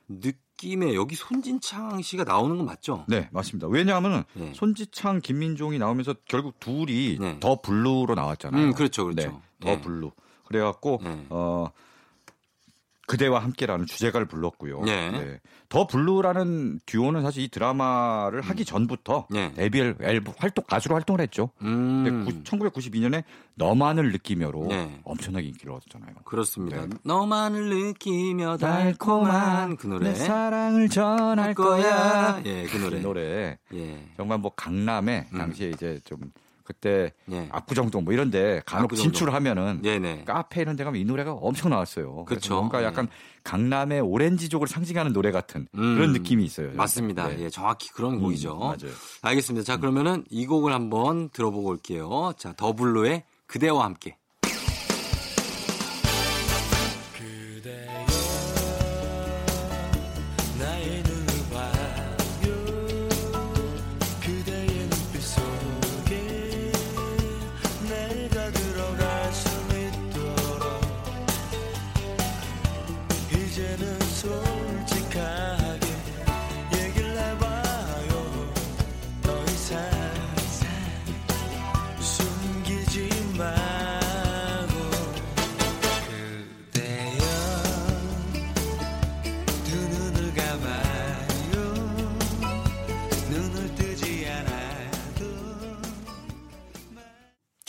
느낌에 여기 손지창 씨가 나오는 건 맞죠? 네, 맞습니다. 왜냐하면 네. 손지창, 김민종이 나오면서 결국 둘이 네. The Blue로 나왔잖아요. 음, 그렇죠, 그렇죠. 네, The 네. Blue. 그래갖고 네. 어 그대와 함께라는 주제가를 불렀고요. 네. The Blue라는 듀오는 사실 이 드라마를 하기 전부터 네. 데뷔 앨범 활동 가수로 활동을 했죠. 음. 1992년에 너만을 느끼며로 네. 엄청나게 인기를 얻었잖아요. 그렇습니다. 네. 너만을 느끼며 달콤한 그 노래. 내 사랑을 전할 할 거야. 예, 그 노래. 이 노래 예. 정말 뭐 강남에 음. 당시에 이제 좀 그때 예. 압구정동 뭐 이런데 간혹 압구정동. 진출하면은 네네. 카페 이런 데 가면 이 노래가 엄청 나왔어요. 그쵸. 뭔가 약간 네. 강남의 오렌지족을 상징하는 노래 같은 음. 그런 느낌이 있어요. 맞습니다. 네. 예, 정확히 그런 음, 곡이죠. 맞아요. 알겠습니다. 자, 그러면은 이 곡을 한번 들어보고 올게요. 자, 더블로의 그대와 함께.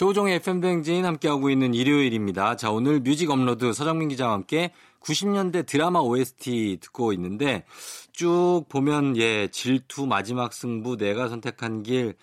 조우종의 FM대행진 함께하고 있는 일요일입니다. 자, 오늘 뮤직 업로드 서정민 기자와 함께 90년대 드라마 OST 듣고 있는데 쭉 보면 예, 질투 마지막 승부 내가 선택한 길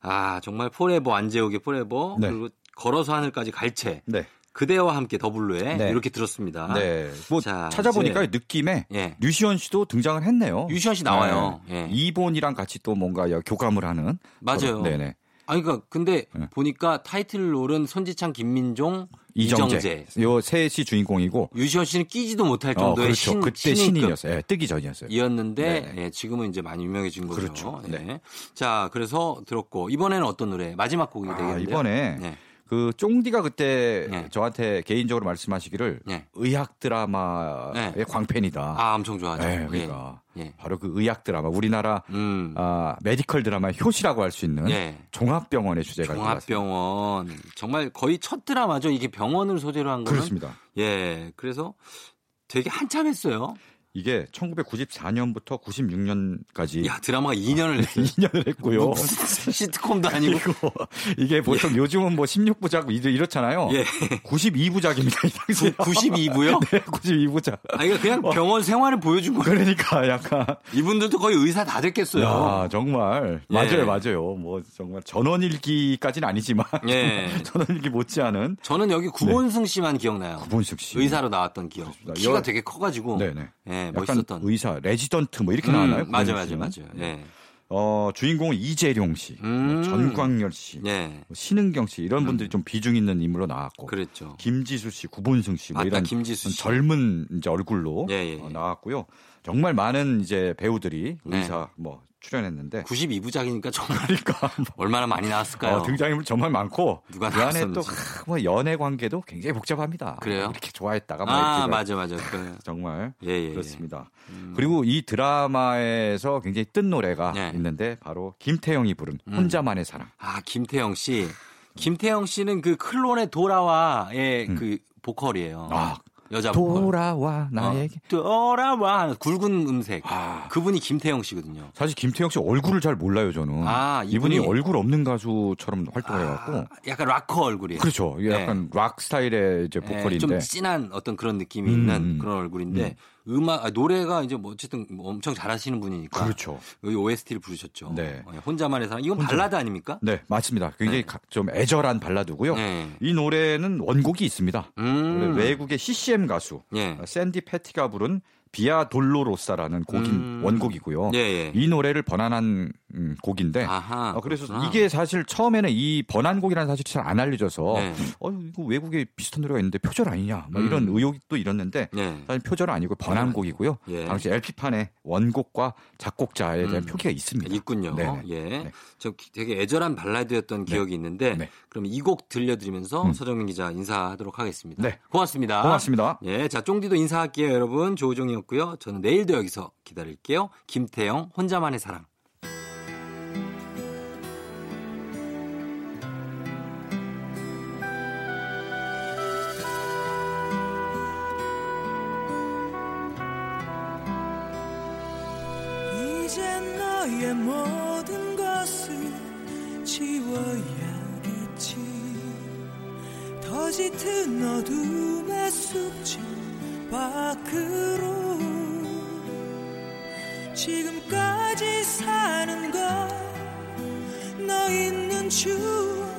아, 정말 Forever 안재욱의 Forever 네. 그리고 걸어서 하늘까지 갈채 네. 그대와 함께 The Blue의 네. 이렇게 들었습니다. 네. 뭐 자, 찾아보니까 느낌에 예. 류시원 씨도 등장을 했네요. 류시원 씨 나와요. 네. 예. 이본이랑 같이 또 뭔가 교감을 하는 맞아요. 네네. 아니 그러니까 근데 네. 보니까 타이틀 롤은 손지창, 김민종, 이정재. 이정재. 요 셋이 주인공이고 류시원 씨는 끼지도 못할 어, 정도의 그렇죠. 신, 그때. 신인이었어요. 예, 뜨기 전이었어요. 이었는데 네. 예, 지금은 이제 많이 유명해진 거죠. 그렇죠. 네. 예. 자, 그래서 들었고 이번에는 어떤 노래? 마지막 곡이 아, 되겠는데요. 이번에 네. 그 쫑디가 그때 네. 저한테 개인적으로 말씀하시기를 네. 의학 드라마의 네. 광팬이다. 아, 엄청 좋아하죠. 네, 그러니까 예. 예. 바로 그 의학 드라마 우리나라 음. 아, medical 드라마의 효시라고 할 수 있는 예. 종합병원의 주제가 종합병원 정말 거의 첫 드라마죠. 이게 병원을 소재로 한 거는 그렇습니다. 예. 그래서 되게 한참 했어요. 이게 1994년부터 96년까지 야 드라마가 2년을 했어요. 2년을 했고요. 무슨 시트콤도 아니고. 이게 보통 요즘은 뭐 16부작 이렇잖아요. 예. 92부작입니다. 이 당시에. 92부요? 네, 92부작. 아 이거 그냥 병원 생활을 보여준 거예요. 그러니까 약간 이분들도 거의 의사 다 됐겠어요. 야, 정말 예. 맞아요, 맞아요. 뭐 정말 전원일기까지는 아니지만 예. 전원일기 못지않은 저는 여기 구본승 씨만 기억나요. 구본숙 씨. 의사로 나왔던 기억. 그렇습니다. 키가 여- 되게 커가지고. 네네. 예, 약간 멋있었던. 의사, 레지던트 뭐 이렇게 음, 나왔나요? 맞아, 구본승 맞아? 맞아. 예. 어, 주인공은 이재룡 씨, 음. 뭐 전광렬 씨, 예. 뭐 신은경 씨 이런 분들이 좀 비중 있는 인물로 나왔고 그랬죠. 김지수 씨, 구본승 씨, 뭐 이런 김지수 씨. 젊은 이제 얼굴로 예, 예, 예. 어, 나왔고요. 정말 많은 이제 배우들이 네. 의사 뭐 출연했는데 92부작이니까 정말 그러니까 얼마나 많이 나왔을까요? 어, 등장인물 정말 많고 누가 그 안에 또 나왔었는지. 하, 뭐 연애 관계도 굉장히 복잡합니다. 그래요? 이렇게 좋아했다가 막 아, 맞아, 맞아. 그, 정말 예, 예. 예. 그렇습니다. 음. 그리고 이 드라마에서 굉장히 뜬 노래가 네. 있는데 바로 김태영이 부른 음. 혼자만의 사랑. 아, 김태영 씨. 김태형 씨는 그 클론의 도라와의 그 보컬이에요. 음. 아, 여자. 돌아와 나에게. 어, 돌아와 하는 굵은 음색. 아. 그분이 김태형 씨거든요. 사실 김태형 씨 얼굴을 잘 몰라요 저는. 아, 이분이, 이분이- 얼굴 없는 가수처럼 활동해갖고. 아, 약간 락커 얼굴이에요. 그렇죠. 네. 약간 락 스타일의 이제 예, 보컬인데. 좀 진한 어떤 그런 느낌이 음, 있는 음. 그런 얼굴인데 음. 악 노래가 이제 뭐 어쨌든 뭐 엄청 잘하시는 분이니까 그렇죠. 여기 OST를 부르셨죠. 네. 어, 혼자만의 사랑 이건 발라드 아닙니까? 네, 맞습니다. 굉장히 네. 가- 좀 애절한 발라드고요. 네. 이 노래는 원곡이 있습니다. 음. 외국의 CCM 가수 예. 샌디 패티가 부른 비아 돌로로사라는 곡인 음. 원곡이고요. 예, 예. 이 노래를 번안한 음, 곡인데 아하. 어, 그래서 그렇구나. 이게 사실 처음에는 이 번안곡이라는 사실이 잘 안 알려져서 네. 어 이거 외국에 비슷한 노래가 있는데 표절 아니냐 막 음. 이런 의혹도 일었는데 예. 사실 표절 아니고 번안곡이고요. 예. 당시 LP판에 원곡과 작곡자에 대한 음. 표기가 있습니다. 있군요. 네네. 예. 네. 저 기- 되게 애절한 발라드였던 기억이 있는데 네. 그럼 이 곡 들려드리면서 음. 서정민 기자 인사하도록 하겠습니다. 네. 고맙습니다. 고맙습니다. 예, 자 쫑디도 인사할게요, 여러분. 조우종이었고요. 저는 내일도 여기서 기다릴게요. 김태영 혼자만의 사랑. 짙은 어둠의 숲지 밖으로. 지금까지 사는 것너 있는 주